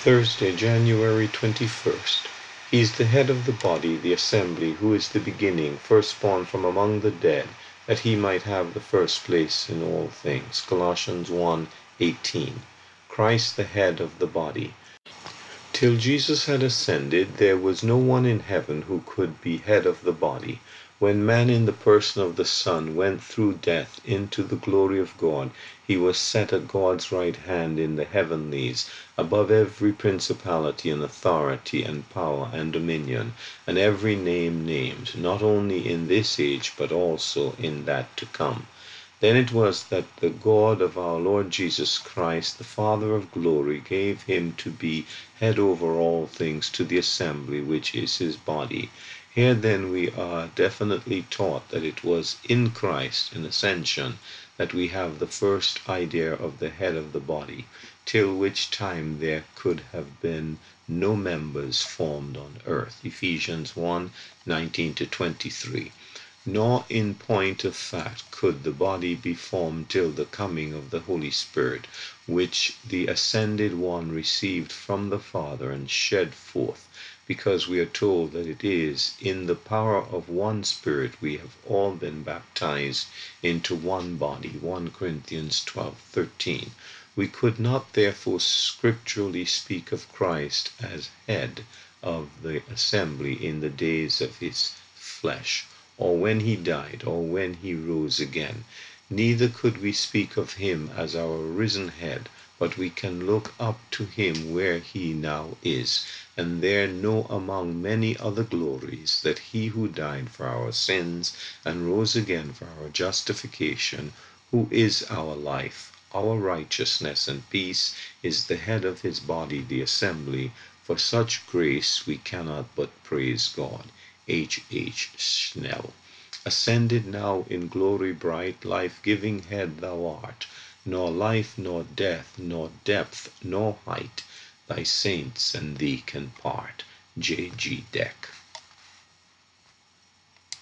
Thursday, January 21st. He is the head of the body, the assembly, who is the beginning, firstborn from among the dead, that he might have the first place in all things. Colossians 1:18. Christ the head of the body. Till Jesus had ascended, there was no one in heaven who could be head of the body. When man in the person of the Son went through death into the glory of God, he was set at God's right hand in the heavenlies, above every principality and authority and power and dominion, and every name named, not only in this age but also in that to come. Then it was that the God of our Lord Jesus Christ, the Father of glory, gave him to be head over all things to the assembly, which is his body here then we are definitely taught that it was in Christ, in ascension, that we have the first idea of the head of the body, till which time there could have been no members formed on earth. Ephesians 1 19 23. Nor in point of fact could the body be formed till the coming of the Holy Spirit, which the ascended one received from the Father and shed forth because we are told that it is in the power of one Spirit we have all been baptized into one body. 1 Corinthians 12 13. We could not therefore scripturally speak of Christ as head of the assembly in the days of his flesh, or when he died, or when he rose again. Neither could we speak of him as our risen head but we can look up to him where he now is, and there know among many other glories that he who died for our sins and rose again for our justification, who is our life, our righteousness and peace, is the head of his body, the assembly. For such grace we cannot but praise God. H. H. Snell. Ascended now in glory bright, life giving head thou art nor life, nor death, nor depth, nor height, thy saints and thee can part. J. G. Deck.